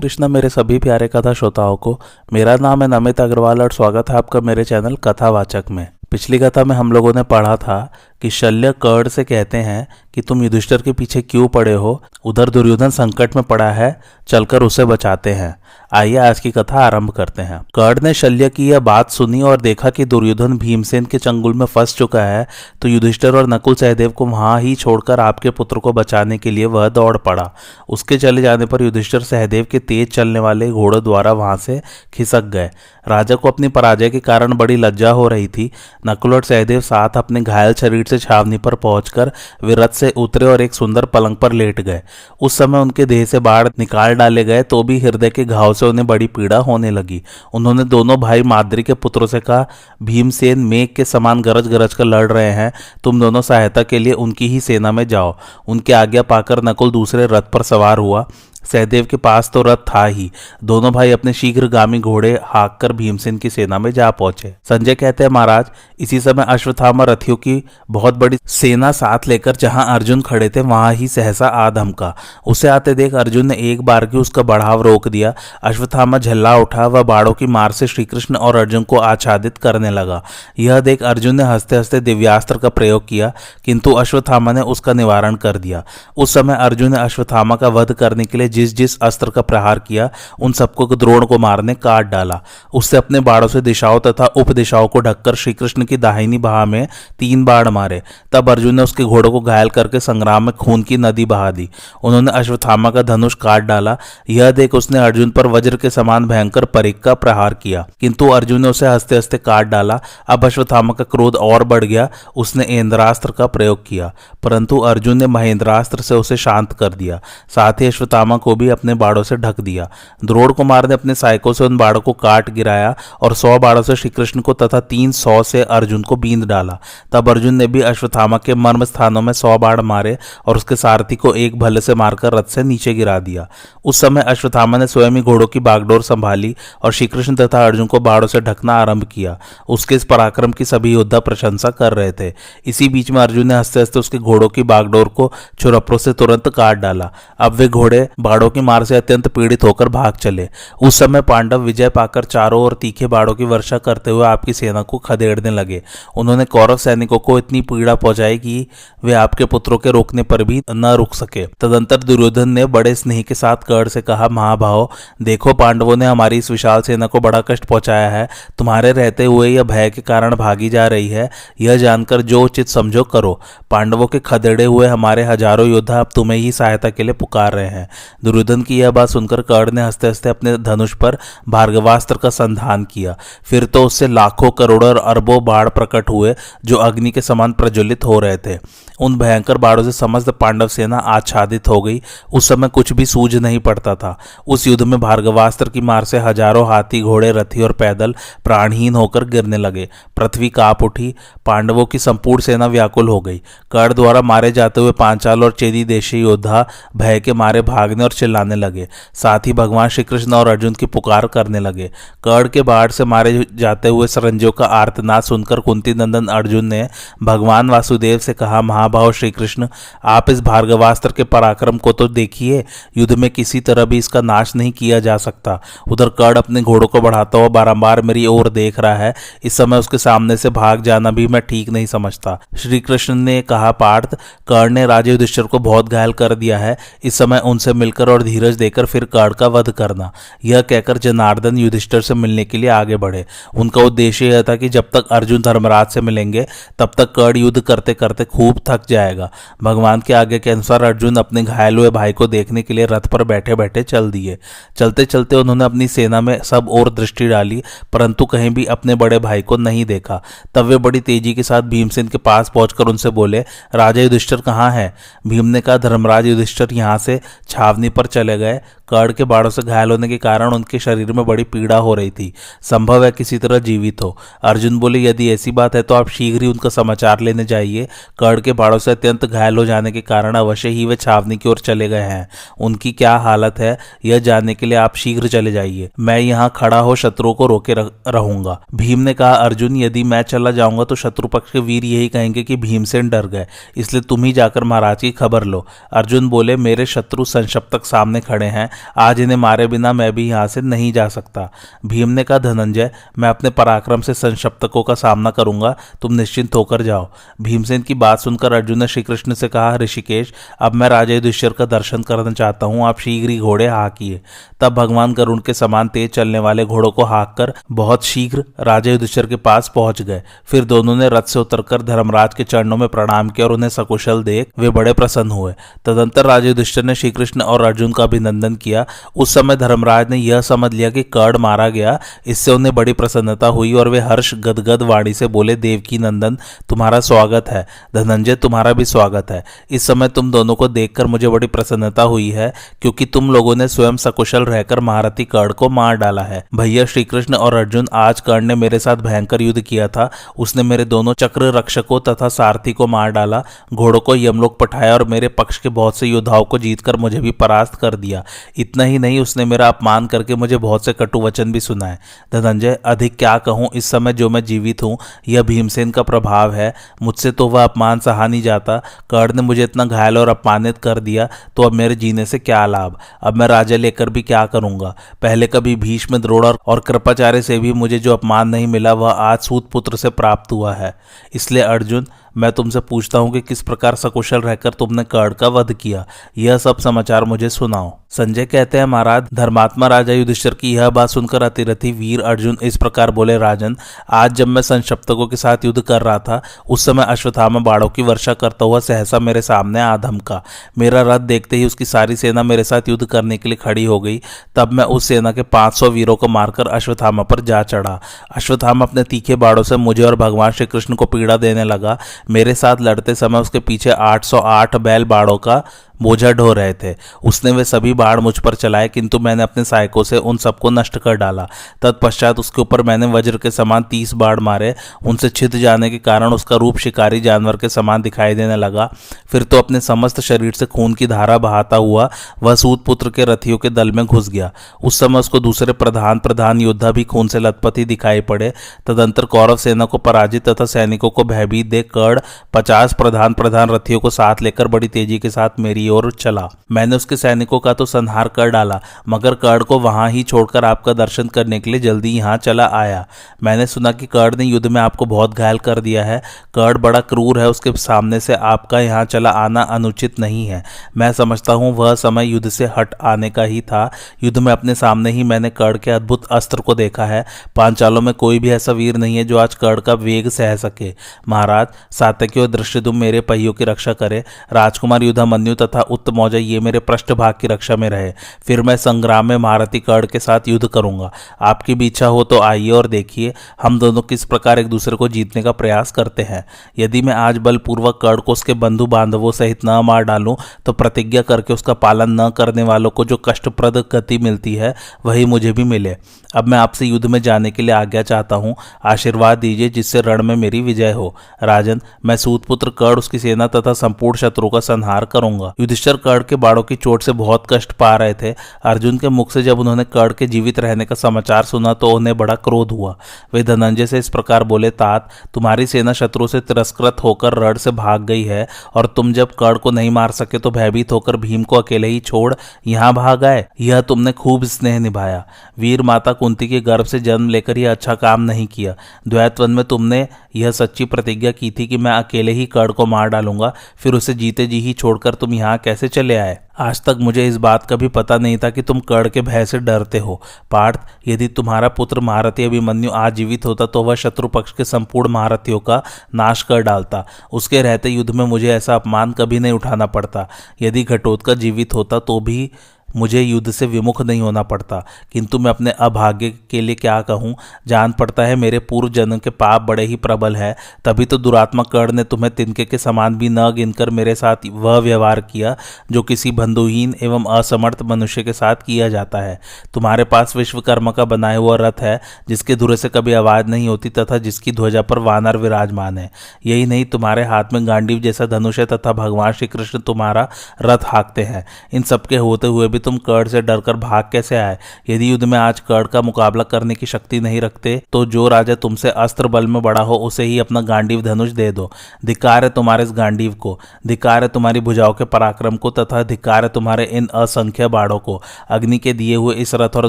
कृष्णा मेरे सभी प्यारे कथा श्रोताओं को, मेरा नाम है नमित अग्रवाल और स्वागत है आपका मेरे चैनल कथावाचक में। पिछली कथा में हम लोगों ने पढ़ा था कि शल्य कर्ण से कहते हैं कि तुम युधिष्ठर के पीछे क्यों पड़े हो? उधर दुर्योधन संकट में पड़ा है, चलकर उसे बचाते हैं। आइए आज की कथा आरंभ करते हैं। कर्ण ने शल्य की यह बात सुनी और देखा कि दुर्योधन भीमसेन के चंगुल में फंस चुका है तो युधिष्ठर और नकुल सहदेव को वहाँ ही छोड़कर आपके पुत्र को बचाने के लिए वह दौड़ पड़ा। उसके चले जाने पर युधिष्ठर सहदेव के तेज चलने वाले घोड़ों द्वारा वहाँ से खिसक गए। राजा को अपनी पराजय के कारण बड़ी लज्जा हो रही थी। नकुल और सहदेव साथ अपने घायल शरीर से छावनी पर पहुंचकर वे रथ से उतरे और एक सुंदर पलंग पर लेट गए। उस समय उनके देह से बाढ़ निकाल डाले गए तो भी हृदय के घाव से उन्हें बड़ी पीड़ा होने लगी। उन्होंने दोनों भाई माद्री के पुत्रों से कहा, भीमसेन मेघ के समान गरज गरज कर लड़ रहे हैं। तुम दोनों सहायता के लिए उनकी ही सेना में जाओ। उनकी आज्ञा पाकर नकुल दूसरे रथ पर सवार हुआ। सहदेव के पास तो रथ था ही। दोनों भाई अपने शीघ्रगामी घोड़े हाँक कर भीमसेन की सेना में जा पहुँचे। संजय कहते हैं, महाराज, इसी समय अश्वत्थामा रथियों की बहुत बड़ी सेना साथ लेकर जहाँ अर्जुन खड़े थे, वहाँ ही सहसा आ धमका। उसे आते देख अर्जुन ने एक बार की उसका बढ़ाव रोक दिया। अश्वत्थामा झल्ला उठा व बाड़ों की मार से श्रीकृष्ण और अर्जुन को आच्छादित करने लगा। यह देख अर्जुन ने हँसते हँसते दिव्यास्त्र का प्रयोग किया, किंतु अश्वत्थामा ने उसका निवारण कर दिया। उस समय अर्जुन ने अश्वत्थामा का वध करने के लिए जिस जिस अस्त्र का प्रहार किया, उन सबको द्रोण को मारने काट डाला। उससे अपने बाड़ों से दिशाओं तथा उप दिशाओं को ढककर श्रीकृष्ण की दाहिनी बहा में तीन बाढ़ मारे। तब अर्जुन ने उसके घोड़ों को घायल करके संग्राम में खून की नदी बहा दी। उन्होंने अश्वत्थामा का धनुष काट डाला। यह देख उसने अर्जुन पर वज्र के समान भयंकर परिक का प्रहार किया। किंतु अर्जुन ने उसे हँसते हँसते काट डाला। अब अश्वत्थामा का क्रोध और बढ़ गया। उसने इंद्रास्त्र का प्रयोग किया। परंतु अर्जुन ने महेंद्रास्त्र से उसे शांत कर दिया। साथ ही अश्वत्थामा को भी अपने बाड़ों से ढक दिया। द्रोड़ कुमार ने अपने साइकों से उन बाड़ों को काट गिराया और सौ बाड़ों से श्रीकृष्ण को तथा तीन सौ से अर्जुन को बींद डाला। तब अर्जुन ने भी अश्वत्थामा के मर्म स्थानों में सौ बाढ़ मारे और उसके सारथी को एक भले से मारकर रथ से नीचे गिरा दिया। उस समय अश्वत्थामा ने स्वयं ही घोड़ों की बागडोर संभाली और श्रीकृष्ण तथा अर्जुन को बाड़ों से ढकना आरंभ किया। उसके इस पराक्रम की सभी योद्धा प्रशंसा कर रहे थे। इसी बीच में अर्जुन ने हँसते हँसते उसके घोड़ों की बागडोर को छुरप्रों से तुरंत काट डाला। अब वे घोड़े बाड़ों की मार से अत्यंत पीड़ित होकर भाग चले। उस समय पांडव विजय पाकर चारों ओर तीखे बाड़ों की वर्षा करते हुए आपकी सेना को खदेड़ने लगे। उन्होंने कौरव सैनिकों को इतनी पीड़ा पहुंचाई कि वे आपके पुत्रों के रोकने पर भी न रुक सके। तदंतर दुर्योधन ने बड़े स्नेह के साथ कर्ण से कहा, महाभाव, देखो पांडवों ने हमारी इस विशाल सेना को बड़ा कष्ट पहुँचाया है। तुम्हारे रहते हुए यह भय के कारण भागी जा रही है। यह जानकर जो उचित समझो करो। पांडवों के खदेड़े हुए हमारे हज़ारों योद्धा अब तुम्हें ही सहायता के लिए पुकार रहे हैं। दुर्योधन की यह बात सुनकर कर्ण ने हँसते हँसते अपने धनुष पर भार्गवास्त्र का संधान किया। फिर तो उससे लाखों करोड़ों और अरबों बाढ़ प्रकट हुए जो अग्नि के समान प्रज्वलित हो रहे थे। उन भयंकर बाढ़ों से समस्त पांडव सेना आच्छादित हो गई। उस समय कुछ भी सूझ नहीं पड़ता था। उस युद्ध में भार्गवास्त्र की मार से हज़ारों हाथी, घोड़े, रथी और पैदल प्राणहीन होकर गिरने लगे। पृथ्वी काप उठी। पांडवों की संपूर्ण सेना व्याकुल हो गई। कर्ण द्वारा मारे जाते हुए पांचाल और चेदी देशी योद्धा भय के मारे भागने और चिल्लाने लगे। साथ ही भगवान श्री कृष्ण और अर्जुन की पुकार करने लगे। कर्ण के बाढ़ से मारे जाते हुए सरंजियों का आर्तनाद सुनकर कुंती नंदन अर्जुन ने भगवान वासुदेव से कहा, महाभाव श्री कृष्ण आप इस भार्गवास्त्र के पराक्रम को तो देखिए। युद्ध में किसी तरह भी इसका नाश नहीं किया जा सकता। उधर कर्ण अपने घोड़ों को बढ़ाता हुआ बारंबार मेरी ओर देख रहा है। इस समय उसके सामने से भाग जाना भी मैं ठीक नहीं समझता। श्री कृष्ण ने कहा, पार्थ, कर्ण ने राजे युधिष्ठर को बहुत घायल कर दिया है। इस समय उनसे मिलकर और धीरज देकर फिर कर्ण का वध करना। यह कहकर जनार्दन युधिष्ठर से मिलने के लिए आगे बढ़े। उनका उद्देश्य यह था कि जब तक अर्जुन धर्मराज से मिलेंगे, तब तक कर्ण युद्ध करते करते खूब थक जाएगा। भगवान के आगे के अनुसार अर्जुन अपने घायल हुए भाई को देखने के लिए रथ पर बैठे बैठे चल दिए। चलते चलते उन्होंने अपनी सेना में सब और दृष्टि डाली, परंतु कहीं भी अपने बड़े भाई को नहीं देखा। तब वे बड़ी तेज़ी के साथ भीमसेन के पास पहुंचकर उनसे बोले, राजा युधिष्ठर कहाँ है? भीम ने कहा, धर्मराज युधिष्ठर यहाँ से छावनी पर चले गए। कर्ण के बाड़ों से घायल होने के कारण उनके शरीर में बड़ी पीड़ा हो रही थी। संभव है किसी तरह जीवित हो। अर्जुन बोले, यदि ऐसी बात है तो आप शीघ्र ही उनका समाचार लेने जाइए। कर्ण के बाड़ों से अत्यंत घायल हो जाने के कारण अवश्य ही वे छावनी की ओर चले गए हैं। उनकी क्या हालत है, यह जानने के लिए आप शीघ्र चले जाइए। मैं यहाँ खड़ा हो शत्रुओं को रोके रहूँगा। भीम ने कहा, अर्जुन, यदि मैं चला जाऊँगा तो शत्रु पक्ष के वीर यही कहेंगे कि भीमसेन डर गए, इसलिए तुम ही जाकर महाराज की खबर लो। अर्जुन बोले, मेरे शत्रु संशप्तक सामने खड़े हैं। आज इन्हें मारे बिना मैं भी यहाँ से नहीं जा सकता। भीम ने कहा, धनंजय, मैं अपने पराक्रम से संशप्तकों का सामना करूँगा। तुम निश्चिंत होकर जाओ। भीमसेन की बात सुनकर अर्जुन ने श्री कृष्ण से कहा, ऋषिकेश, अब मैं राजा का दर्शन करना चाहता हूँ। आप शीघ्र ही घोड़े हाकिए। तब भगवान गरुण के समान तेज चलने वाले घोड़ों को हाँक कर बहुत शीघ्र राजा युधिष्ठिर के पास पहुँच गए। फिर दोनों ने रथ से उतरकर धर्मराज के चरणों में प्रणाम किया और उन्हें सकुशल देख वे बड़े प्रसन्न हुए। तदंतर राजा ने श्रीकृष्ण और अर्जुन का अभिनंदन किया। उस समय धर्मराज ने यह समझ लिया कि कर्ण मारा गया। इससे उन्हें बड़ी प्रसन्नता हुई और वे हर्ष गदगद वाणी से बोले देवकी नंदन तुम्हारा स्वागत है। धनंजय, तुम्हारा भी स्वागत है। इस समय तुम दोनों को देखकर मुझे बड़ी प्रसन्नता हुई है, क्योंकि तुम लोगों ने स्वयं सकुशल रहकर महारथी कर्ण को मार डाला है। भैया श्री कृष्ण और अर्जुन, आज कर्ण ने मेरे साथ भयंकर युद्ध किया था। उसने मेरे दोनों चक्र रक्षकों तथा सारथी को मार डाला, घोड़ों को यमलोक पठाया और मेरे पक्ष के बहुत से योद्धाओं को जीतकर मुझे भी परास्त कर दिया। इतना ही नहीं, उसने मेरा अपमान करके मुझे बहुत से कटु वचन भी सुनाए। धनंजय, अधिक क्या कहूँ, इस समय जो मैं जीवित हूँ, यह भीमसेन का प्रभाव है। मुझसे तो वह अपमान सहा नहीं जाता। कर्ण ने मुझे इतना घायल और अपमानित कर दिया तो अब मेरे जीने से क्या लाभ? अब मैं राजा लेकर भी क्या करूँगा? पहले कभी भीष्म, द्रोण और कृपाचार्य से भी मुझे जो अपमान नहीं मिला, वह आज सूत पुत्र से प्राप्त हुआ है। इसलिए अर्जुन, मैं तुमसे पूछता हूँ कि किस प्रकार सकुशल रहकर तुमने कर्ण का वध किया। यह सब समाचार मुझे सुनाओ। संजय कहते हैं, महाराज, धर्मात्मा राजा युधिष्ठिर की यह बात सुनकर अतिरथी वीर अर्जुन इस प्रकार बोले, राजन, आज जब मैं संशप्तकों के साथ युद्ध कर रहा था, उस समय अश्वत्थामा बाड़ों की वर्षा करता हुआ सहसा मेरे सामने आधम का मेरा रथ देखते ही उसकी सारी सेना मेरे साथ युद्ध करने के लिए खड़ी हो गई। तब मैं उस सेना के 500 वीरों को मारकर अश्वत्थामा पर जा चढ़ा। अश्वत्थामा अपने तीखे बाड़ों से मुझे और भगवान श्री कृष्ण को पीड़ा देने लगा। मेरे साथ लड़ते समय उसके पीछे 808 बैल बाड़ों का बोझा ढो रहे थे। उसने वे सभी बाढ़ मुझ पर चलाए, किंतु मैंने अपने सहायकों से उन सबको नष्ट कर डाला। तत्पश्चात उसके ऊपर मैंने वज्र के समान तीस बाढ़ मारे। उनसे छिद जाने के कारण उसका रूप शिकारी जानवर के समान दिखाई देने लगा। फिर तो अपने समस्त शरीर से खून की धारा बहाता हुआ वह सूत पुत्र के रथियों के दल में घुस गया। उस समय उसको दूसरे प्रधान प्रधान योद्धा भी खून से लथपथी दिखाई पड़े। तदंतर कौरव सेना को पराजित तथा सैनिकों को भयभीत देख कर्ण पचास प्रधान प्रधान रथियों को साथ लेकर बड़ी तेज़ी के साथ मेरी ओर चला। मैंने उसके सैनिकों का तो संहार कर डाला, मगर कर्ण को वहाँ ही छोड़कर आपका दर्शन करने के लिए जल्दी यहाँ चला आया। मैंने सुना कि कर्ण ने युद्ध में आपको बहुत घायल कर दिया है। कर्ण बड़ा क्रूर है, उसके सामने से आपका यहाँ चला आना अनुचित नहीं है। मैं समझता हूँ वह समय युद्ध से हट आने का ही था। युद्ध में अपने सामने ही मैंने कर्ण के अद्भुत अस्त्र को देखा है। पांचालों में कोई भी ऐसा वीर नहीं है जो आज कर्ण का वेग सह सके। महाराज सातक्य और दृश्य मेरे पहियों की रक्षा करे। राजकुमार युद्धामन्यु तथा तथा उत्तमौजा ये मेरे पृष्ठभाग की रक्षा में रहे। फिर मैं संग्राम में महारथी कर्ण के साथ युद्ध करूँगा। आपकी भी इच्छा हो तो आइए और देखिए, हम दोनों किस प्रकार एक दूसरे को जीतने का प्रयास करते हैं। यदि मैं आज बलपूर्वक कर्ण को उसके बंधु बांधवों सहित न मार डालूं तो प्रतिज्ञा करके उसका पालन न करने वालों को जो कष्टप्रद गति मिलती है, वही मुझे भी मिले। अब मैं आपसे युद्ध में जाने के लिए आज्ञा चाहता हूँ। आशीर्वाद दीजिए जिससे रण में मेरी विजय हो। राजन, मैं सूतपुत्र कर्ण उसकी सेना तथा संपूर्ण शत्रुओं का संहार करूँगा। युधिष्ठर कर्ण के बाड़ों की चोट से बहुत कष्ट पा रहे थे। अर्जुन के मुख से जब उन्होंने कर्ण के जीवित रहने का समाचार सुना तो उन्हें बड़ा क्रोध हुआ। वे धनंजय से इस प्रकार बोले, तात, तुम्हारी सेना शत्रु से तिरस्कृत होकर रण से भाग गई है, और तुम जब कर्ण को नहीं मार सके तो भयभीत होकर भीम को अकेले ही छोड़ यहाँ भाग आए। यह तुमने खूब स्नेह निभाया। वीर माता कुंती के गर्भ से जन्म लेकर यह अच्छा काम नहीं किया। द्वैतवन में तुमने यह सच्ची प्रतिज्ञा की थी कि मैं अकेले ही कर्ण को मार डालूँगा, फिर उसे जीते जी ही छोड़कर तुम यहाँ कैसे चले आए? आज तक मुझे इस बात का भी पता नहीं था कि तुम कड़ के भय से डरते हो। पार्थ, यदि तुम्हारा पुत्र महारथी अभिमन्यु आज जीवित होता तो वह शत्रु पक्ष के संपूर्ण महारथियों का नाश कर डालता। उसके रहते युद्ध में मुझे ऐसा अपमान कभी नहीं उठाना पड़ता। यदि घटोत्कच जीवित होता तो भी मुझे युद्ध से विमुख नहीं होना पड़ता। किंतु मैं अपने अभाग्य के लिए क्या कहूँ? जान पड़ता है मेरे पूर्व जन्म के पाप बड़े ही प्रबल है। तभी तो दुरात्मा कर्ण ने तुम्हें तिनके के समान भी न गिनकर मेरे साथ वह व्यवहार किया, जो किसी बंधुहीन एवं असमर्थ मनुष्य के साथ किया जाता है। तुम्हारे पास विश्वकर्मा का बनाया हुआ रथ है, जिसके धुरे से कभी आवाज़ नहीं होती तथा जिसकी ध्वजा पर वानर विराजमान है। यही नहीं, तुम्हारे हाथ में गांडीव जैसा धनुष है तथा भगवान श्री कृष्ण तुम्हारा रथ हाँकते हैं। इन सबके होते हुए भी तुम कर्ण से डरकर भाग कैसे आए? यदि युद्ध में आज कर्ण का मुकाबला करने की शक्ति नहीं रखते तो जो राजा तुमसे अस्त्र बल में बड़ा हो, उसे ही अपना गांडीव धनुष दे दो। धिकार है तुम्हारे इस गांडीव को। धिकार है तुम्हारी भुजाओं के पराक्रम को, तथा धिकार है तुम्हारे इन असंख्य बाड़ों को। अग्नि के दिए हुए इस रथ और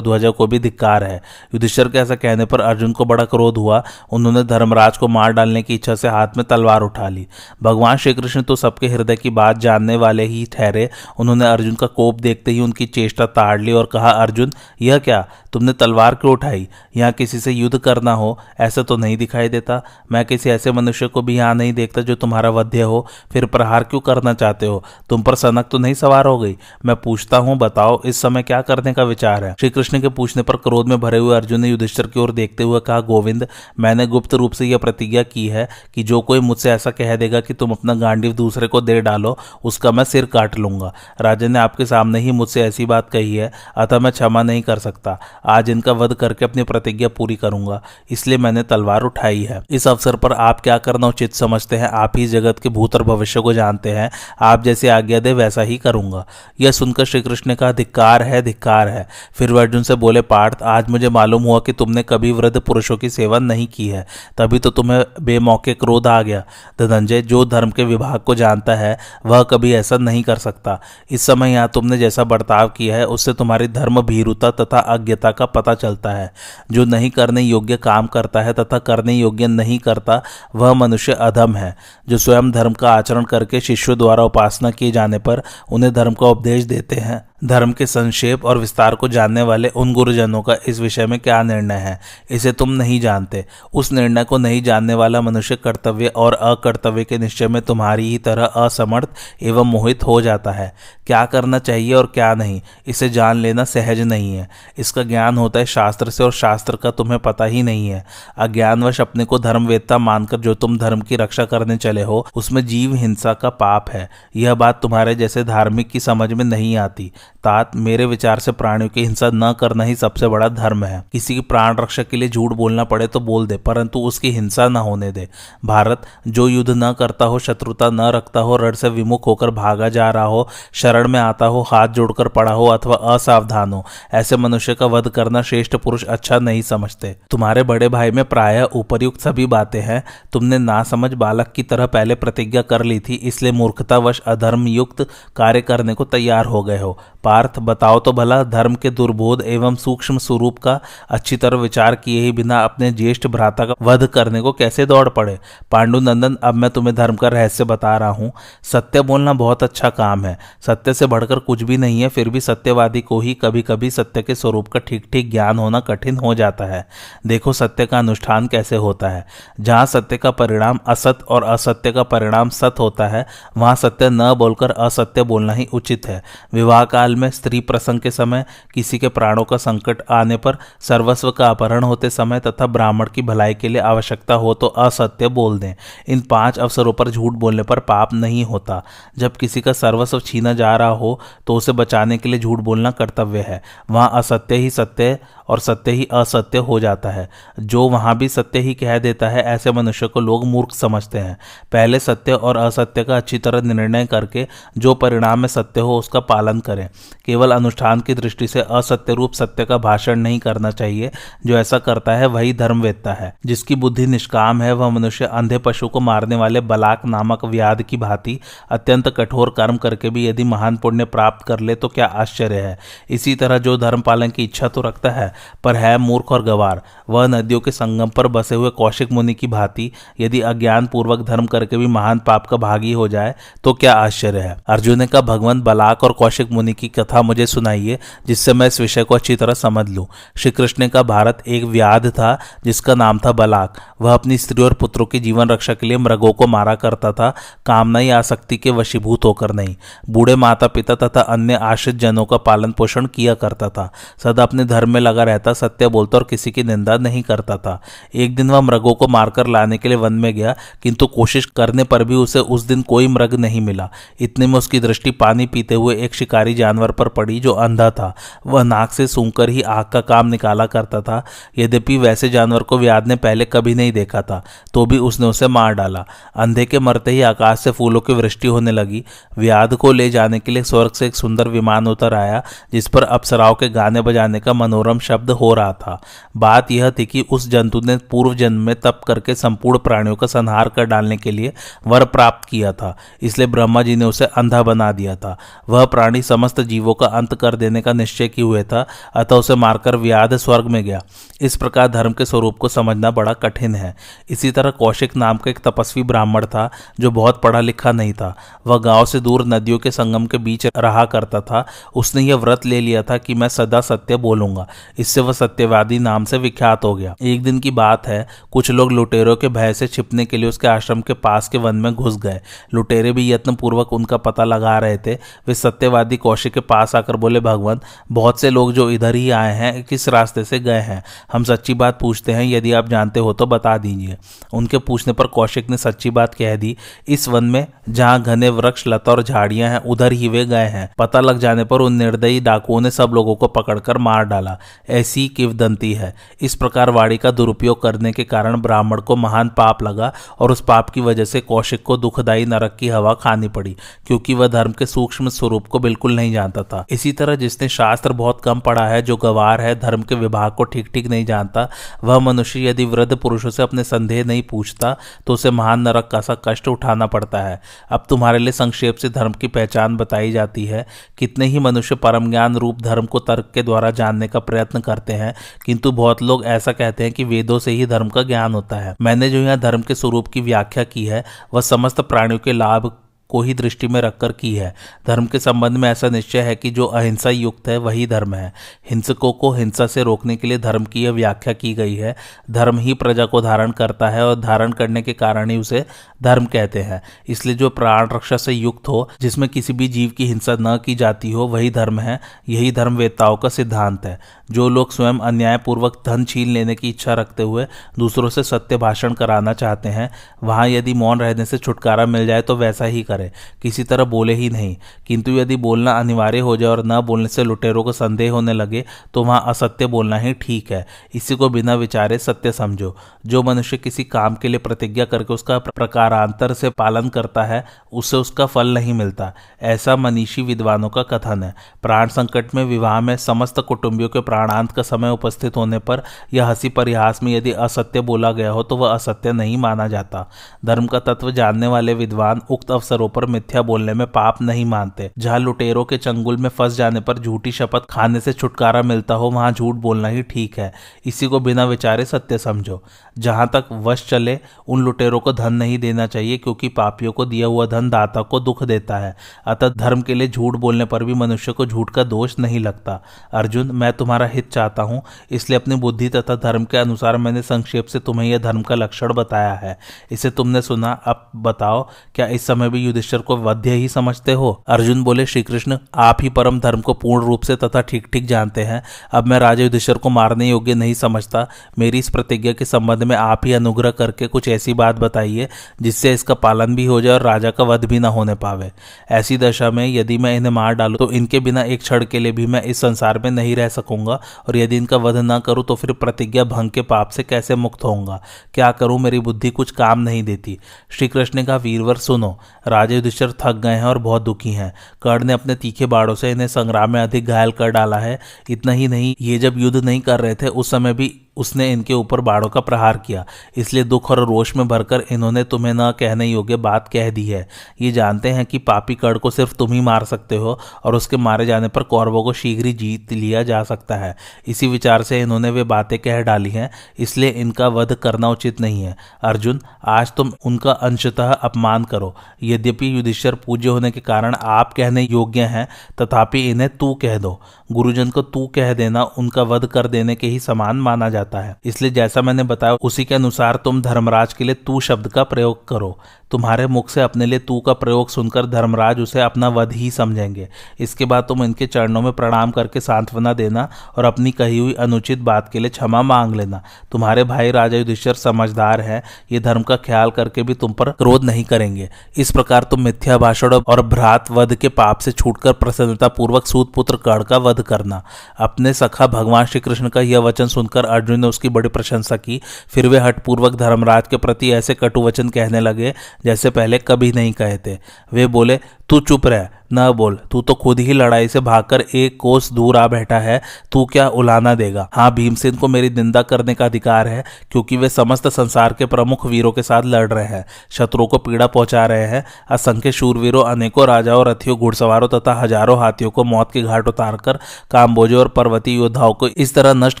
ध्वजा को भी धिकार है। युधिष्ठर के ऐसा कहने पर अर्जुन को बड़ा क्रोध हुआ। उन्होंने धर्मराज को मार डालने की इच्छा से हाथ में तलवार उठा ली। भगवान श्री कृष्ण तो सबके हृदय की बात जानने वाले ही ठहरे। उन्होंने अर्जुन का कोप देखते ही उनकी चेष्टा ताड़ ली और कहा अर्जुन यह क्या? तुमने तलवार क्यों उठाई? यहाँ किसी से युद्ध करना हो, ऐसा तो नहीं दिखाई देता। मैं किसी ऐसे मनुष्य को भी यहाँ नहीं देखता जो तुम्हारा वध्य हो, फिर प्रहार क्यों करना चाहते हो? तुम पर सनक तो नहीं सवार हो गई। मैं पूछता हूँ, बताओ, इस समय क्या करने का विचार है? श्री कृष्ण के पूछने पर क्रोध में भरे हुए अर्जुन ने युधिष्ठर की ओर देखते हुए कहा, गोविंद, मैंने गुप्त रूप से यह प्रतिज्ञा की है कि जो कोई मुझसे ऐसा कह देगा कि तुम अपना गांडीव दूसरे को दे डालो, उसका मैं सिर काट लूँगा। राजा ने आपके सामने ही मुझसे ऐसी बात कही है, अतः मैं क्षमा नहीं कर सकता। आज इनका वध करके अपनी प्रतिज्ञा पूरी करूँगा। इसलिए मैंने तलवार उठाई है। इस अवसर पर आप क्या करना उचित समझते हैं? आप ही जगत के भूत और भविष्य को जानते हैं। आप जैसे आज्ञा दे, वैसा ही करूँगा। यह सुनकर श्री कृष्ण ने कहा, धिक्कार है धिक्कार है। फिर वह अर्जुन से बोले, पार्थ, आज मुझे मालूम हुआ कि तुमने कभी वृद्ध पुरुषों की सेवा नहीं की है। तभी तो तुम्हें बेमौके क्रोध आ गया। धनंजय, जो धर्म के विभाग को जानता है, वह कभी ऐसा नहीं कर सकता। इस समय यहाँ तुमने जैसा बर्ताव किया है, उससे तुम्हारी धर्म भीरुता तथा अज्ञता का पता चलता है। जो नहीं करने योग्य काम करता है तथा करने योग्य नहीं करता, वह मनुष्य अधम है। जो स्वयं धर्म का आचरण करके शिष्यों द्वारा उपासना किए जाने पर उन्हें धर्म का उपदेश देते हैं। धर्म के संक्षेप और विस्तार को जानने वाले उन गुरुजनों का इस विषय में क्या निर्णय है? इसे तुम नहीं जानते। उस निर्णय को नहीं जानने वाला मनुष्य कर्तव्य और अकर्तव्य के निश्चय में तुम्हारी ही तरह असमर्थ एवं मोहित हो जाता है। क्या करना चाहिए और क्या नहीं, इसे जान लेना सहज नहीं है। इसका ज्ञान होता है शास्त्र से और शास्त्र का तुम्हें पता ही नहीं है। अज्ञानवश अपने को धर्मवेत्ता मानकर जो तुम धर्म की रक्षा करने चले हो, उसमें जीव हिंसा का पाप है। यह बात तुम्हारे जैसे धार्मिक की समझ में नहीं आती। तात, मेरे विचार से प्राणियों की हिंसा न करना ही सबसे बड़ा धर्म है। किसी की प्राण रक्षा के लिए झूठ बोलना पड़े तो बोल दे, परंतु उसकी हिंसा न होने दे। भारत, जो युद्ध न करता हो, शत्रुता न रखता हो रण से विमुख होकर भागा जा रहा हो, शरण में आता हो, हाथ जोड़कर पड़ा हो, अथवा असावधान हो, ऐसे मनुष्य का वध करना श्रेष्ठ पुरुष अच्छा नहीं समझते। तुम्हारे बड़े भाई में प्राय उपरयुक्त सभी बातें हैं। तुमने ना समझ बालक की तरह पहले प्रतिज्ञा कर ली थी, इसलिए मूर्खतावश अधर्म युक्त कार्य करने को तैयार हो गए हो। पार्थ, बताओ तो भला, धर्म के दुर्बोध एवं सूक्ष्म स्वरूप का अच्छी तरह विचार किए ही बिना अपने ज्येष्ठ भ्राता का वध करने को कैसे दौड़ पड़े? पांडु नंदन अब मैं तुम्हें धर्म का रहस्य बता रहा हूँ। सत्य बोलना बहुत अच्छा काम है। सत्य से बढ़कर कुछ भी नहीं है, फिर भी सत्यवादी को ही कभी कभी सत्य के स्वरूप का ठीक ठीक ज्ञान होना कठिन हो जाता है। देखो सत्य का अनुष्ठान कैसे होता है। जहाँ सत्य का परिणाम असत और असत्य का परिणाम सत होता है, वहाँ सत्य न बोलकर असत्य बोलना ही उचित है। विवाह काल में स्त्री प्रसंग के समय किसी के प्राणों का संकट आने पर सर्वस्व का अपहरण होते समय तथा ब्राह्मण की भलाई के लिए आवश्यकता हो तो असत्य बोल दें। इन पाँच अवसरों पर झूठ बोलने पर पाप नहीं होता। जब किसी का सर्वस्व छीना जा रहा हो तो उसे बचाने के लिए झूठ बोलना कर्तव्य है। वहाँ असत्य ही सत्य और सत्य ही असत्य हो जाता है। जो वहाँ भी सत्य ही कह देता है, ऐसे मनुष्य को लोग मूर्ख समझते हैं। पहले सत्य और असत्य का अच्छी तरह निर्णय करके जो परिणाम में सत्य हो उसका पालन करें। केवल अनुष्ठान की दृष्टि से असत्य रूप सत्य का भाषण नहीं करना चाहिए। जो ऐसा करता है, वही धर्मवेत्ता है। जिसकी बुद्धि निष्काम है, वह मनुष्य अंधे पशु को मारने वाले बलाक नामक व्याध की भांति अत्यंत कठोर कर्म करके भी यदि महान पुण्य प्राप्त कर ले तो क्या आश्चर्य है? इसी तरह जो धर्म पालन की इच्छा तो रखता है, पर है मूर्ख और गवार। वह नदियों के संगम पर बसे हुए कौशिक मुनि की भांति यदि अज्ञान पूर्वक धर्म करके भी महान पाप का भागी हो जाए तो क्या आश्चर्य है? अर्जुन कहा भगवान बलाक और कौशिक मुनि की कथा मुझे सुनाइए, जिससे मैं इस विषय को अच्छी तरह समझ लूँ। श्री कृष्ण का भारत एक व्याध था, जिसका नाम था बलाक। वह अपनी स्त्री और पुत्रों की जीवन रक्षा के लिए मृगों को मारा करता था कामना या आसक्ति के वशीभूत होकर नहीं। बूढ़े माता पिता तथा अन्य आश्रित जनों का पालन पोषण किया करता था। सदा अपने धर्म में लगा रहता, सत्य बोलता और किसी की निंदा नहीं करता था। एक दिन वह मृगों को मारकर लाने के लिए वन में गया, किंतु कोशिश करने पर भी उसे उस दिन कोई मृग नहीं मिला। इतने में उसकी दृष्टि पानी पीते हुए एक शिकारी जानवर जानवर पर पड़ी जो अंधा था, वह नाक से सूंघकर ही आग का काम निकाला करता था। यद्यपि वैसे जानवर को व्याध ने पहले कभी नहीं देखा था तो भी उसने उसे मार डाला। अंधे के मरते ही आकाश से फूलों की वृष्टि होने लगी। व्याध को ले जाने के लिए स्वर्ग से एक सुंदर विमान उतर आया, जिस पर अप्सराओं के गाने बजाने का मनोरम शब्द हो रहा था। बात यह थी कि उस जंतु ने पूर्व जन्म में तप करके संपूर्ण प्राणियों का संहार कर डालने के लिए वर प्राप्त किया था, इसलिए ब्रह्मा जी ने उसे अंधा बना दिया था। वह प्राणी समस्त जीवों का अंत कर देने का निश्चय किए हुए था, अतः उसे मारकर व्याध स्वर्ग में गया। इस प्रकार धर्म के स्वरूप को समझना बड़ा कठिन है। इसी तरह कौशिक नाम का एक तपस्वी ब्राह्मण था, जो बहुत पढ़ा लिखा नहीं था। वह गाँव से दूर नदियों के संगम के बीच रहा करता था। उसने यह व्रत ले लिया था कि मैं सदा सत्य बोलूँगा। इससे वह सत्यवादी नाम से विख्यात हो गया। एक दिन की बात है, कुछ लोग लुटेरों के भय से छिपने के लिए उसके आश्रम के पास के वन में घुस गए। लुटेरे भी यत्न पूर्वक उनका पता लगा रहे थे। वे सत्यवादी कौशिक के पास आकर बोले भगवान बहुत से लोग जो इधर ही आए हैं, किस रास्ते से गए हैं? हम सच्ची बात पूछते हैं, यदि आप जानते हो तो बता दीजिए। उनके पूछने पर कौशिक ने सच्ची बात कह दी, इस वन में जहाँ घने वृक्ष, लता और झाड़ियाँ हैं, उधर ही वे गए हैं। पता लग जाने पर उन निर्दयी डाकुओं ने सब लोगों को पकड़कर मार डाला। ऐसी किवदंती है। इस प्रकार वाणी का दुरुपयोग करने के कारण ब्राह्मण को महान पाप लगा और उस पाप की वजह से कौशिक को दुखदायी नरक की हवा खानी पड़ी, क्योंकि वह धर्म के सूक्ष्म स्वरूप को बिल्कुल नहीं जानता। था। इसी तरह जिसने शास्त्र बहुत कम पढ़ा है, जो गवार है, धर्म के विभाग को ठीक ठीक नहीं जानता, वह मनुष्य यदि वृद्ध पुरुषों से अपने संदेह नहीं पूछता तो उसे महान नरक का सा कष्ट उठाना पड़ता है। अब तुम्हारे लिए संक्षेप से धर्म की पहचान बताई जाती है। कितने ही मनुष्य परम ज्ञान रूप धर्म को तर्क के द्वारा जानने का प्रयत्न करते हैं, किंतु बहुत लोग ऐसा कहते हैं कि वेदों से ही धर्म का ज्ञान होता है। मैंने जो यहाँ धर्म के स्वरूप की व्याख्या की है, वह समस्त प्राणियों के लाभ को ही दृष्टि में रखकर की है। धर्म के संबंध में ऐसा निश्चय है कि जो अहिंसा युक्त है, वही धर्म है। हिंसकों को हिंसा से रोकने के लिए धर्म की यह व्याख्या की गई है। धर्म ही प्रजा को धारण करता है और धारण करने के कारण ही उसे धर्म कहते हैं। इसलिए जो प्राण रक्षा से युक्त हो, जिसमें किसी भी जीव की हिंसा न की जाती हो, वही धर्म है। यही धर्म वेताओं का सिद्धांत है। जो लोग स्वयं अन्यायपूर्वक धन छीन लेने की इच्छा रखते हुए दूसरों से सत्य भाषण कराना चाहते हैं, वहाँ यदि मौन रहने से छुटकारा मिल जाए तो वैसा ही करें। किसी तरह बोले ही नहीं। किंतु यदि बोलना अनिवार्य हो जाए और न बोलने से लुटेरों को संदेह होने लगे तो वहाँ असत्य बोलना ही ठीक है। इसी को बिना विचारे सत्य समझो। जो मनुष्य किसी काम के लिए प्रतिज्ञा करके उसका प्रकारांतर से पालन करता है उससे उसका फल नहीं मिलता। ऐसा मनीषी विद्वानों का कथन है। प्राण संकट में विवाह में समस्त कुटुंबियों के प्राणांत का समय उपस्थित होने पर यह हँसी परिहास में यदि असत्य बोला गया हो तो वह असत्य नहीं माना जाता। धर्म का तत्व जानने वाले विद्वान उक्त अवसरों पर मिथ्या बोलने में पाप नहीं मानते। जहाँ लुटेरों के चंगुल में फंस जाने पर झूठी शपथ खाने से छुटकारा मिलता हो, वहाँ झूठ बोलना ही ठीक है। इसी को बिना विचारे सत्य समझो। जहाँ तक वश चले, उन लुटेरों को धन नहीं देना चाहिए, क्योंकि पापियों को दिया हुआ धन दाता को दुख देता है। अतः धर्म के लिए झूठ बोलने पर भी मनुष्य को झूठ का दोष नहीं लगता। अर्जुन, मैं तुम्हारा हित चाहता हूँ, इसलिए अपनी बुद्धि तथा धर्म के अनुसार मैंने संक्षेप से तुम्हें यह धर्म का लक्षण बताया है। इसे तुमने सुना, अब बताओ, क्या इस समय भी युधिष्ठर को वध्य ही समझते हो? अर्जुन बोले श्री कृष्ण आप ही परम धर्म को पूर्ण रूप से तथा ठीक ठीक जानते हैं। अब मैं राजा युधिष्ठर को मारने योग्य नहीं समझता। मेरी इस प्रतिज्ञा के संबंध में आप ही अनुग्रह करके कुछ ऐसी बात बताइए, जिससे इसका पालन भी हो जाए और राजा का वध भी ना होने पावे। ऐसी दशा में यदि मैं इन्हें मार डालू तो इनके बिना एक क्षण के लिए भी मैं इस संसार में नहीं रह सकूँगा। और यदि इनका वध न करूँ तो फिर प्रतिज्ञा भंग के पाप से कैसे मुक्त होऊँगा? क्या करूँ? मेरी बुद्धि कुछ काम नहीं देती। श्री कृष्ण ने कहा, वीरवर, सुनो। राजे युधिष्ठर थक गए हैं और बहुत दुखी हैं। कर्ण ने अपने तीखे बाड़ों से इन्हें संग्राम में अधिक घायल कर डाला है। इतना ही नहीं, ये जब युद्ध नहीं कर रहे थे, उस समय भी उसने इनके ऊपर बाड़ों का प्रहार किया। इसलिए दुख और रोष में भरकर इन्होंने तुम्हें न कहने योग्य बात कह दी है। ये जानते हैं कि पापी कड़ को सिर्फ़ तुम ही मार सकते हो और उसके मारे जाने पर कौरवों को शीघ्र ही जीत लिया जा सकता है। इसी विचार से इन्होंने वे बातें कह डाली हैं, इसलिए इनका वध करना उचित नहीं है। अर्जुन, आज तुम उनका अंशतः अपमान करो। यद्यपि युधिष्ठर पूज्य होने के कारण आप कहने योग्य हैं, तथापि इन्हें तू कह दो। गुरुजन को तू कह देना, उनका वध कर देने के ही समान माना जाता जाता है। इसलिए जैसा मैंने बताया, उसी के अनुसार तुम धर्मराज के लिए तू शब्द का प्रयोग करो। तुम्हारे मुख से अपने लिए तू का प्रयोग सुनकर धर्मराज उसे अपना वध ही समझेंगे। इसके बाद तुम इनके चरणों में प्रणाम करके सांत्वना देना और अपनी कही हुई अनुचित बात के लिए क्षमा मांग लेना। तुम्हारे भाई राजा युधिष्ठर समझदार है। ये धर्म का ख्याल करके भी तुम पर क्रोध नहीं करेंगे। इस प्रकार तुम मिथ्या भाषण और भ्रात वध के पाप से छूटकर प्रसन्नता पूर्वक सूत पुत्र कर्ण का वध करना। अपने सखा भगवान श्री कृष्ण का यह वचन सुनकर अर्जुन ने उसकी बड़ी प्रशंसा की। फिर वे हटपूर्वक धर्मराज के प्रति ऐसे कटु वचन कहने लगे, जैसे पहले कभी नहीं कहे थे। वे बोले तू चुप रह। न बोल। तू तो खुद ही लड़ाई से भागकर एक कोस दूर आ बैठा है। तू क्या उलाना देगा? हाँ भीमसेन को मेरी निंदा करने का अधिकार है, क्योंकि वे समस्त संसार के प्रमुख वीरों के साथ लड़ रहे हैं। शत्रुओं को पीड़ा पहुँचा रहे हैं। असंख्य शूरवीरों, अनेकों राजाओं, रथियों, घुड़सवारों तथा हज़ारों हाथियों को मौत के घाट उतारकर काम्बोजों और पर्वतीय योद्धाओं को इस तरह नष्ट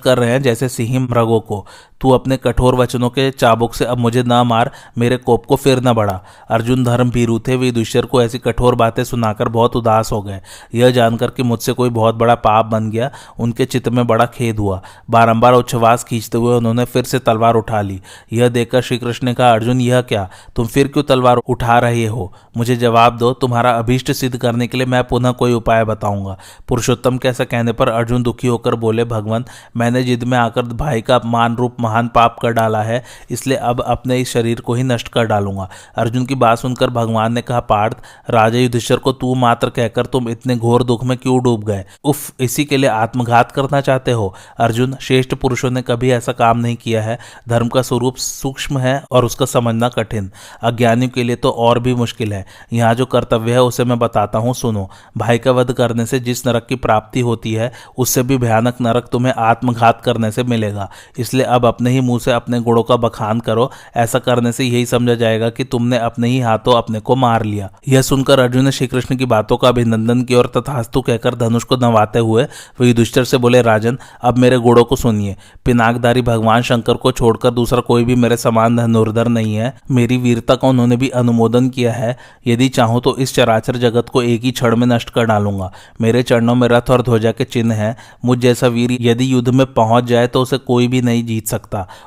कर रहे हैं जैसे सिंह मृगों को। तू अपने कठोर वचनों के चाबुक से अब मुझे न मार, मेरे कोप को फिर न बढ़ा। अर्जुन धर्म भीरू थे, वे दुष्यर को ऐसी कठोर बातें सुनाकर बहुत उदास हो गए। यह जानकर कि मुझसे कोई बहुत बड़ा पाप बन गया, उनके चित्त में बड़ा खेद हुआ। बारंबार उच्छ्वास खींचते हुए उन्होंने फिर से तलवार उठा ली। यह देखकर श्री कृष्ण ने कहा, अर्जुन, यह क्या? तुम फिर क्यों तलवार उठा रहे हो? मुझे जवाब दो, तुम्हारा अभीष्ट सिद्ध करने के लिए मैं पुनः कोई उपाय बताऊँगा। पुरुषोत्तम के ऐसा कहने पर अर्जुन दुखी होकर बोले, भगवान, मैंने जिद में आकर भाई का अपमान रूप महान पाप कर डाला है, इसलिए अब अपने इस शरीर को ही नष्ट कर डालूँगा। अर्जुन की बात सुनकर भगवान ने कहा, पार्थ, राजा युधिष्ठर को तू मात्र कहकर तुम इतने घोर दुख में क्यों डूब गए? उफ, इसी के लिए आत्मघात करना चाहते हो? अर्जुन, श्रेष्ठ पुरुषों ने कभी ऐसा काम नहीं किया है। धर्म का स्वरूप सूक्ष्म है और उसका समझना कठिन। अज्ञानियों के लिए तो और भी मुश्किल है। यहाँ जो कर्तव्य है, उसे मैं बताता हूँ, सुनो। भाई का वध करने से जिस नरक की प्राप्ति होती है, उससे भी भयानक नरक तुम्हें आत्मघात करने से मिलेगा। इसलिए अब अपने ही मुँह से अपने गुणों का बखान करो। ऐसा करने से यही समझा जाएगा कि तुमने अपने ही हाथों अपने को मार लिया। यह सुनकर अर्जुन ने श्री कृष्ण की बातों का अभिनंदन किया और तथास्तु कहकर धनुष को नवाते हुए वह युधिष्ठर से बोले, राजन, अब मेरे गुणों को सुनिए। पिनाकधारी भगवान शंकर को छोड़कर दूसरा कोई भी मेरे समान धनुर्धर नहीं है। मेरी वीरता का उन्होंने भी अनुमोदन किया है। यदि चाहूँ तो इस चराचर जगत को एक ही क्षण में नष्ट कर डालूँगा। मेरे चरणों में रथ और ध्वजा के चिन्ह है। मुझ जैसा वीर यदि युद्ध में पहुँच जाए तो उसे कोई भी नहीं जीत सकता।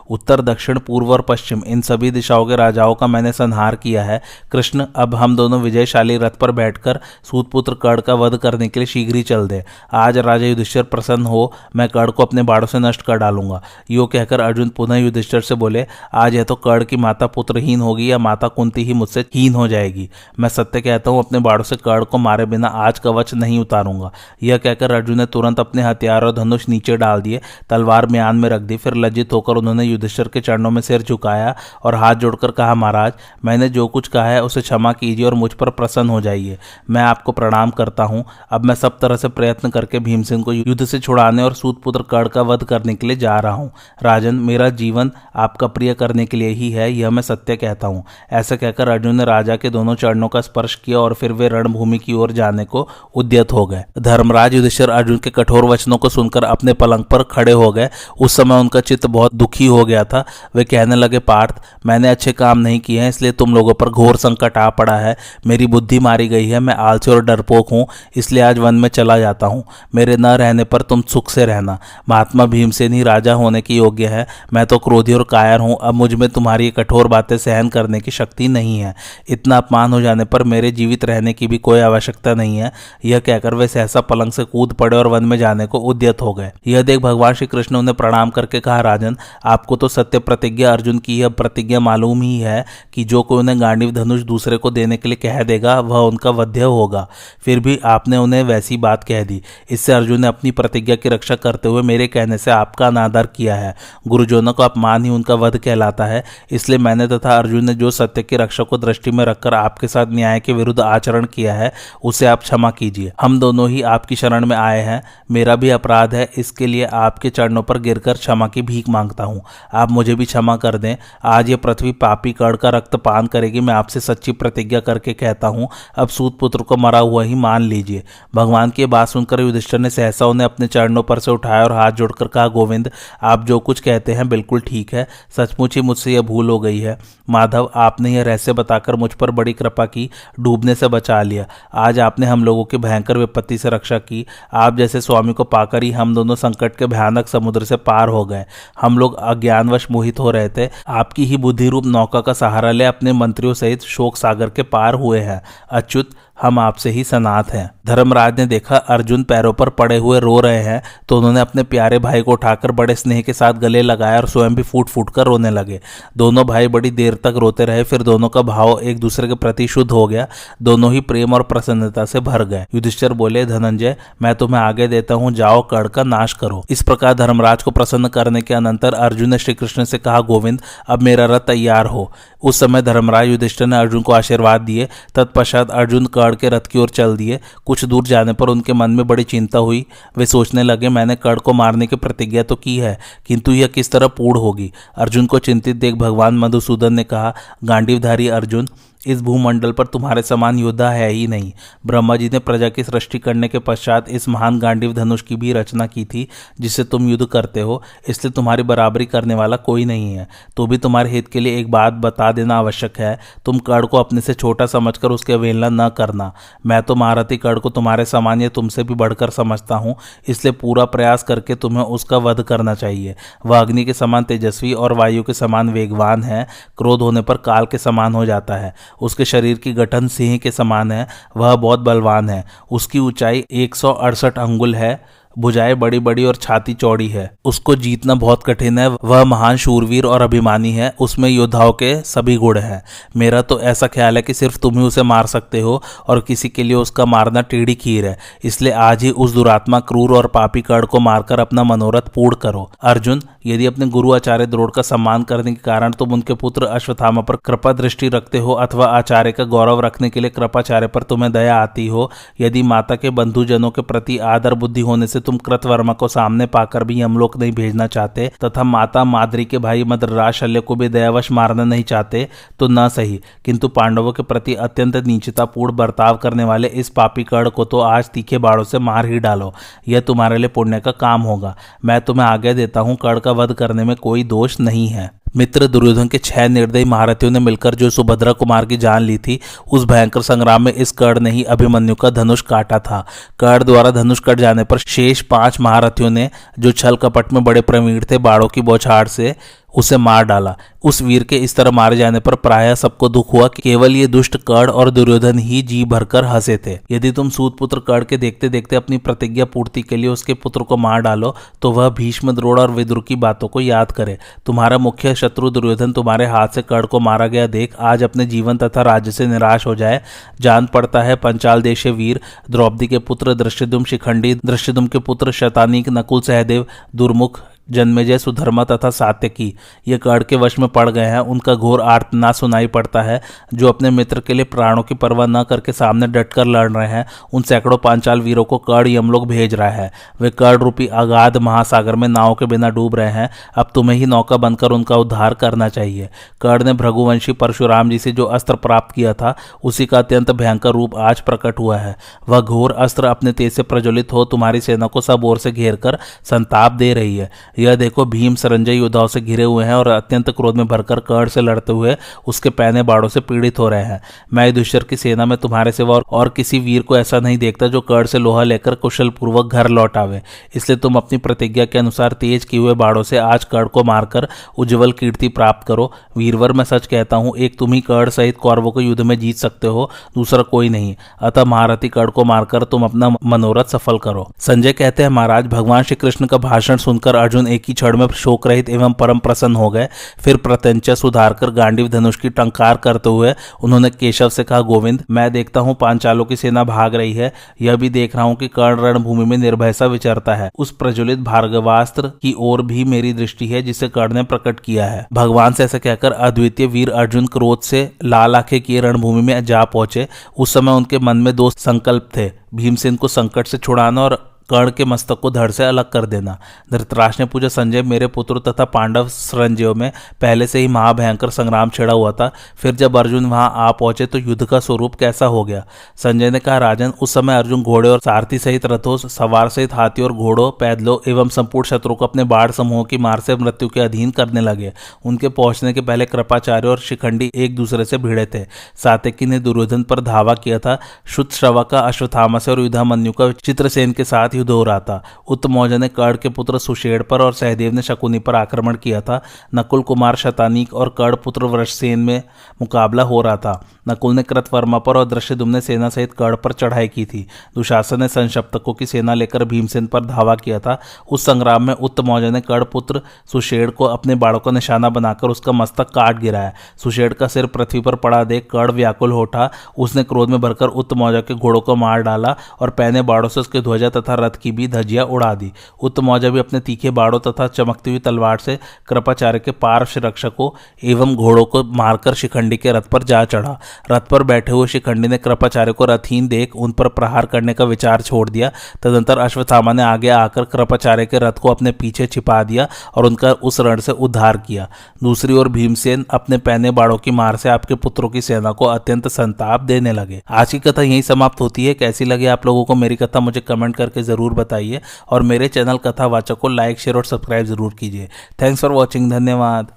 उत्तर, दक्षिण, पूर्व और पश्चिम, इन सभी दिशाओं के राजाओं का मैंने संहार किया है। कृष्ण, अब हम दोनों विजयशाली रथ पर बैठकर सूतपुत्र कर्ण का वध करने के लिए शीघ्र ही चल दे। आज राजा युधिष्ठर प्रसन्न हो, मैं कर्ण को अपने बाड़ों से नष्ट कर डालूँगा। यो कहकर अर्जुन पुनः युधिष्ठर से बोले, आज यह तो कर्ण की माता पुत्रहीन होगी या माता कुंती ही मुझसे हीन हो जाएगी। मैं सत्य कहता हूँ, अपने बाड़ों से कर्ण को मारे बिना आज कवच नहीं उतारूँगा। यह कहकर अर्जुन ने तुरंत अपने हथियार और धनुष नीचे डाल दिए, तलवार म्यान में रख दी, फिर लज्जित होकर उन्होंने युधिष्ठर के चरणों में सिर झुकाया और हाथ जोड़कर कहा, महाराज, मैंने जो कुछ कहा है उसे क्षमा कीजिए और मुझ पर प्रसन्न हो जाइए। मैं आपको प्रणाम करता हूँ। अब मैं सब तरह से प्रयत्न करके भीमसेन को युद्ध से छुड़ाने और सूतपुत्र कर्ण का वध करने के लिए जा रहा हूँ। राजन, मेरा जीवन आपका प्रिय करने के लिए ही है, यह मैं सत्य कहता हूँ। ऐसा कहकर अर्जुन ने राजा के दोनों चरणों का स्पर्श किया और फिर वे रणभूमि की ओर जाने को उद्यत हो गए। धर्मराज युधिष्ठिर अर्जुन के कठोर वचनों को सुनकर अपने पलंग पर खड़े हो गए। उस समय उनका चित्त बहुत दुखी हो गया था। वे कहने लगे, पार्थ, मैंने अच्छे काम नहीं किए हैं, इसलिए तुम लोगों पर घोर संकट आ पड़ा है। मेरी बुद्धि मारी गई है, मैं आलसी और डरपोक हूँ, इसलिए आज वन में चला जाता हूँ। मेरे न रहने पर तुम सुख से रहना। महात्मा भीमसेन ही राजा होने की योग्य है। मैं तो क्रोधी और कायर हूँ, अब मुझमें तुम्हारी कठोर बातें सहन करने की शक्ति नहीं है। इतना अपमान हो जाने पर मेरे जीवित रहने की भी कोई आवश्यकता नहीं है। यह कहकर वे सहसा पलंग से कूद पड़े और वन में जाने को उद्यत हो गए। यह देख भगवान श्री कृष्ण उन्हें प्रणाम करके कहा, राजन आपको तो सत्य प्रतिज्ञा अर्जुन की यह प्रतिज्ञा मालूम ही है कि जो कोई उन्हें गांडीव धनुष दूसरे को देने के लिए कह देगा, वह उनका वध्य होगा। फिर भी आपने उन्हें वैसी बात कह दी। इससे अर्जुन ने अपनी प्रतिज्ञा की रक्षा करते हुए मेरे कहने से आपका अनादर किया है। गुरुजनों का अपमान ही उनका वध कहलाता है। इसलिए मैंने तथा अर्जुन ने जो सत्य की रक्षा को दृष्टि में रखकर आपके साथ न्याय के विरुद्ध आचरण किया है, उसे आप क्षमा कीजिए। हम दोनों ही आपकी शरण में आए हैं। मेरा भी अपराध है। इसके लिए आपके चरणों पर गिरकर क्षमा की भीख माँगता हूँ। आप मुझे भी क्षमा कर दें। आज ये पृथ्वी पापी कड़ का रक्तपान करेगी। मैं आपसे सच्ची प्रतिज्ञा करके कहता हूँ, अब सूत पुत्र को मरा हुआ ही मान लीजिए। भगवान की बात सुनकर युधिष्ठर ने सहसा उन्हें अपने चरणों पर से उठाया और हाथ जोड़कर कहा, गोविंद, आप जो कुछ कहते हैं बिल्कुल ठीक है। सचमुच ही मुझसे यह भूल हो गई है। माधव, आपने यह रहस्य बताकर मुझ पर बड़ी कृपा की, डूबने से बचा लिया। आज आपने हम लोगों की भयंकर विपत्ति से रक्षा की। आप जैसे स्वामी को पाकर ही हम दोनों संकट के भयानक समुद्र से पार हो गए। हम लोग लोग अज्ञानवश मोहित हो रहे थे। आपकी ही बुद्धि रूप नौका का सहारा ले अपने मंत्रियों सहित शोक सागर के पार हुए हैं। अच्युत हम आपसे ही सनात हैं। धर्मराज ने देखा अर्जुन पैरों पर पड़े हुए रो रहे हैं तो उन्होंने अपने प्यारे भाई को उठाकर बड़े स्नेह के साथ गले लगाया और स्वयं भी फूट फूट कर रोने लगे। दोनों भाई बड़ी देर तक रोते रहे, फिर दोनों का भाव एक दूसरे के प्रति शुद्ध हो गया। दोनों ही प्रेम और प्रसन्नता से भर गए। युधिष्ठर बोले, धनंजय, मैं तुम्हें आगे देता हूँ, जाओ कड़ का नाश करो। इस प्रकार धर्मराज को प्रसन्न करने के अनंतर अर्जुन ने श्री कृष्ण से कहा, गोविंद, अब मेरा रथ तैयार हो। उस समय धर्मराज युधिष्ठर ने अर्जुन को आशीर्वाद दिए। तत्पश्चात अर्जुन कड़ के रथ की ओर चल दिए। कुछ दूर जाने पर उनके मन में बड़ी चिंता हुई। वे सोचने लगे, मैंने कड़ को मारने की प्रतिज्ञा तो की है, किंतु यह किस तरह पूर्ण होगी? अर्जुन को चिंतित देख भगवान मधुसूदन ने कहा, गांडीवधारी अर्जुन इस भूमंडल पर तुम्हारे समान योद्धा है ही नहीं। ब्रह्मा जी ने प्रजा की सृष्टि करने के पश्चात इस महान गांडीव धनुष की भी रचना की थी, जिससे तुम युद्ध करते हो, इसलिए तुम्हारी बराबरी करने वाला कोई नहीं है। तो भी तुम्हारे हित के लिए एक बात बता देना आवश्यक है, तुम कड़ को अपने से छोटा समझकर उसके अवेलना न करना। मैं तो महारथी कड़ को तुम्हारे समान या तुमसे भी बढ़कर समझता हूँ, इसलिए पूरा प्रयास करके तुम्हें उसका वध करना चाहिए। वह अग्नि के समान तेजस्वी और वायु के समान वेगवान है, क्रोध होने पर काल के समान हो जाता है। उसके शरीर की गठन सिंह के समान है। वह बहुत बलवान है। उसकी ऊंचाई एक सौ अड़सठ अंगुल है। भुजाएँ बड़ी बड़ी और छाती चौड़ी है। उसको जीतना बहुत कठिन है। वह महान शूरवीर और अभिमानी है। उसमें योद्धाओं के सभी गुण हैं। मेरा तो ऐसा ख्याल है कि सिर्फ़ तुम ही उसे मार सकते हो और किसी के लिए उसका मारना टेढ़ी खीर है। इसलिए आज ही उस दुरात्मा क्रूर और पापी कर्ण को मारकर अपना मनोरथ पूर्ण करो। अर्जुन, यदि अपने गुरु आचार्य द्रोड़ का सम्मान करने के कारण तुम उनके पुत्र अश्वथामा पर कृपा दृष्टि रखते हो अथवा आचार्य का गौरव रखने के लिए कृपाचार्य पर तुम्हें दया आती हो, यदि माता के बंधुजनों के प्रति आदर बुद्धि होने से तुम कृतवर्मा को सामने पाकर भी यमलोक नहीं भेजना चाहते, तथा माता माद्री के भाई मद्रराज शल्य को भी दयावश मारना नहीं चाहते तो न सही। किंतु पांडवों के प्रति अत्यंत नीचतापूर्ण बर्ताव करने वाले इस पापी कर्ण को तो आज तीखे बाड़ों से मार ही डालो। यह तुम्हारे लिए पुण्य का काम होगा। मैं तुम्हें आगे देता हूँ, कर्ण का वध करने में कोई दोष नहीं है। मित्र दुर्योधन के छह निर्दयी महारथियों ने मिलकर जो सुभद्रा कुमार की जान ली थी, उस भयंकर संग्राम में इस कर्ण ने ही अभिमन्यु का धनुष काटा था। कर्ण द्वारा धनुष कट जाने पर शेष पाँच महारथियों ने जो छल कपट में बड़े प्रवीण थे, बाड़ों की बौछार से उसे मार डाला। उस वीर के इस तरह मारे जाने पर प्राय सबको दुख हुआ कि केवल ये दुष्ट कर्ण और दुर्योधन ही जी भरकर हंसे थे। यदि तुम सूत पुत्र कर्ण के देखते देखते अपनी प्रतिज्ञा पूर्ति के लिए उसके पुत्र को मार डालो तो वह भीष्म द्रोड़ और विदुर की बातों को याद करे। तुम्हारा मुख्य शत्रु दुर्योधन तुम्हारे हाथ से कर्ण को मारा गया देख आज अपने जीवन तथा राज्य से निराश हो जाए। जान पड़ता है पंचाल देश वीर, द्रौपदी के पुत्र दृश्यदुम शिखंडी दृश्यदुम के पुत्र शतानिक नकुल सहदेव, दुर्मुख जन्मेजय सुधर्मा तथा सात्यकी, ये कर्ण के वश में पड़ गए हैं। उनका घोर आर्तना सुनाई पड़ता है, जो अपने मित्र के लिए प्राणों की परवाह न करके सामने डटकर लड़ रहे हैं। उन सैकड़ों पांचाल वीरों को कर्ण यमलोक भेज रहा है। वे कर्ण रूपी अगाध महासागर में नाव के बिना डूब रहे हैं। अब तुम्हें ही नौका बनकर उनका उद्धार करना चाहिए। कर्ण ने भृगुवंशी परशुराम जी से जो अस्त्र प्राप्त किया था, उसी का अत्यंत भयंकर रूप आज प्रकट हुआ है। वह घोर अस्त्र अपने तेज से प्रज्वलित हो तुम्हारी सेना को सब ओर से घेर कर संताप दे रही है। यह देखो, भीम सरंजय योद्धाओं से घिरे हुए हैं और अत्यंत क्रोध में भरकर कर्ण से लड़ते हुए उसके पैने बाड़ों से पीड़ित हो रहे हैं। मैं युधिष्ठर की सेना में तुम्हारे सिवा और किसी वीर को ऐसा नहीं देखता जो कर्ण से लोहा लेकर कुशल पूर्वक घर लौट आवे। इसलिए तुम अपनी प्रतिज्ञा के अनुसार तेज किए हुए बाड़ों से आज कर्ण को मारकर उज्जवल कीर्ति प्राप्त करो। वीरवर, मैं सच कहता हूँ, एक तुम ही कर्ण सहित कौरवों को युद्ध में जीत सकते हो, दूसरा कोई नहीं। अतः महारथी कर्ण को मारकर तुम अपना मनोरथ सफल करो। संजय कहते हैं, महाराज, भगवान श्री कृष्ण का भाषण सुनकर अर्जुन अर्जुन एक ही क्षण में शोक रहित एवं परम प्रसन्न हो गए। फिर प्रत्यंचा सुधारकर गांडीव धनुष की टंकार करते हुए उन्होंने केशव से कहा, गोविंद, मैं देखता हूँ पांचालों की सेना भाग रही है। यह भी देख रहा हूँ कि कर्ण रणभूमि में निर्भय विचरता है। उस प्रज्वलित भार्गवास्त्र की ओर भी मेरी दृष्टि है, जिसे कर्ण ने प्रकट किया है। भगवान से ऐसा कहकर अद्वितीय वीर अर्जुन क्रोध से लाल आँखें किए रणभूमि में जा पहुँचे। उस समय उनके मन में दो संकल्प थे, भीमसेन को संकट से छुड़ाना और कर्ण के मस्तक को धड़ से अलग कर देना। धृतराज ने पूछा, संजय, मेरे पुत्र तथा पांडव संजयों में पहले से ही महाभयंकर संग्राम छिड़ा हुआ था, फिर जब अर्जुन वहाँ आ पहुँचे तो युद्ध का स्वरूप कैसा हो गया? संजय ने कहा, राजन, उस समय अर्जुन घोड़े और सारथी सहित रथों, सवार सहित हाथी और घोड़ों, पैदलों एवं संपूर्ण शत्रु को अपने बाढ़ समूह की मार से मृत्यु के अधीन करने लगे। उनके पहुँचने के पहले कृपाचार्य और शिखंडी एक दूसरे से भिड़े थे। सातिकी ने दुर्योधन पर धावा किया था। शुद्ध श्रवा का अश्वथामा से और युद्धामन्यु का चित्रसेन के साथ युद्ध हो रहा था। उत्तमौजा ने कर्ण के पुत्र सुषेण पर और सहदेव ने शकुनी पर आक्रमण किया था। नकुल कुमार शतानीक और कर्ण पुत्र वृषसेन में मुकाबला हो रहा था। नकुल ने कृतवर्मा पर और दृश्यदुम ने सेना सहित कर्ण पर चढ़ाई की थी। दुशासन ने संशप्तकों की सेना लेकर भीमसेन पर धावा किया था। उस संग्राम में उत्तमौजा ने कर्ण पुत्र सुषेण को अपने बाड़ों का निशाना बनाकर उसका मस्तक काट गिराया। सुषेण का सिर पृथ्वी पर पड़ा देख कर्ण व्याकुल होठा उसने क्रोध में भरकर उत्तमौजा के घोड़ों को मार डाला और पहने बाड़ों से उसके ध्वजा तथा रथ की भी धजिया उड़ा दी। उत्तमौजा भी अपने तीखे बाड़ों तथा चमकती हुई तलवार से कृपाचार्य के पार्श्व रक्षकों एवं घोड़ों को मारकर शिखंडी के रथ पर जा चढ़ा। रथ पर बैठे हुए शिखंडी ने कृपाचार्य को रथहीन देख उन पर प्रहार करने का विचार छोड़ दिया। तदंतर अश्वत्थामा ने आगे आकर कृपाचार्य के रथ को अपने पीछे छिपा दिया और उनका उस रण से उद्धार किया। दूसरी ओर भीमसेन अपने पहने बाड़ों की मार से आपके पुत्रों की सेना को अत्यंत संताप देने लगे। आज की कथा यही समाप्त होती है। कैसी लगी आप लोगों को मेरी कथा, मुझे कमेंट करके ज़रूर बताइए और मेरे चैनल कथावाचक को लाइक, शेयर और सब्सक्राइब ज़रूर कीजिए। थैंक्स फॉर वॉचिंग धन्यवाद।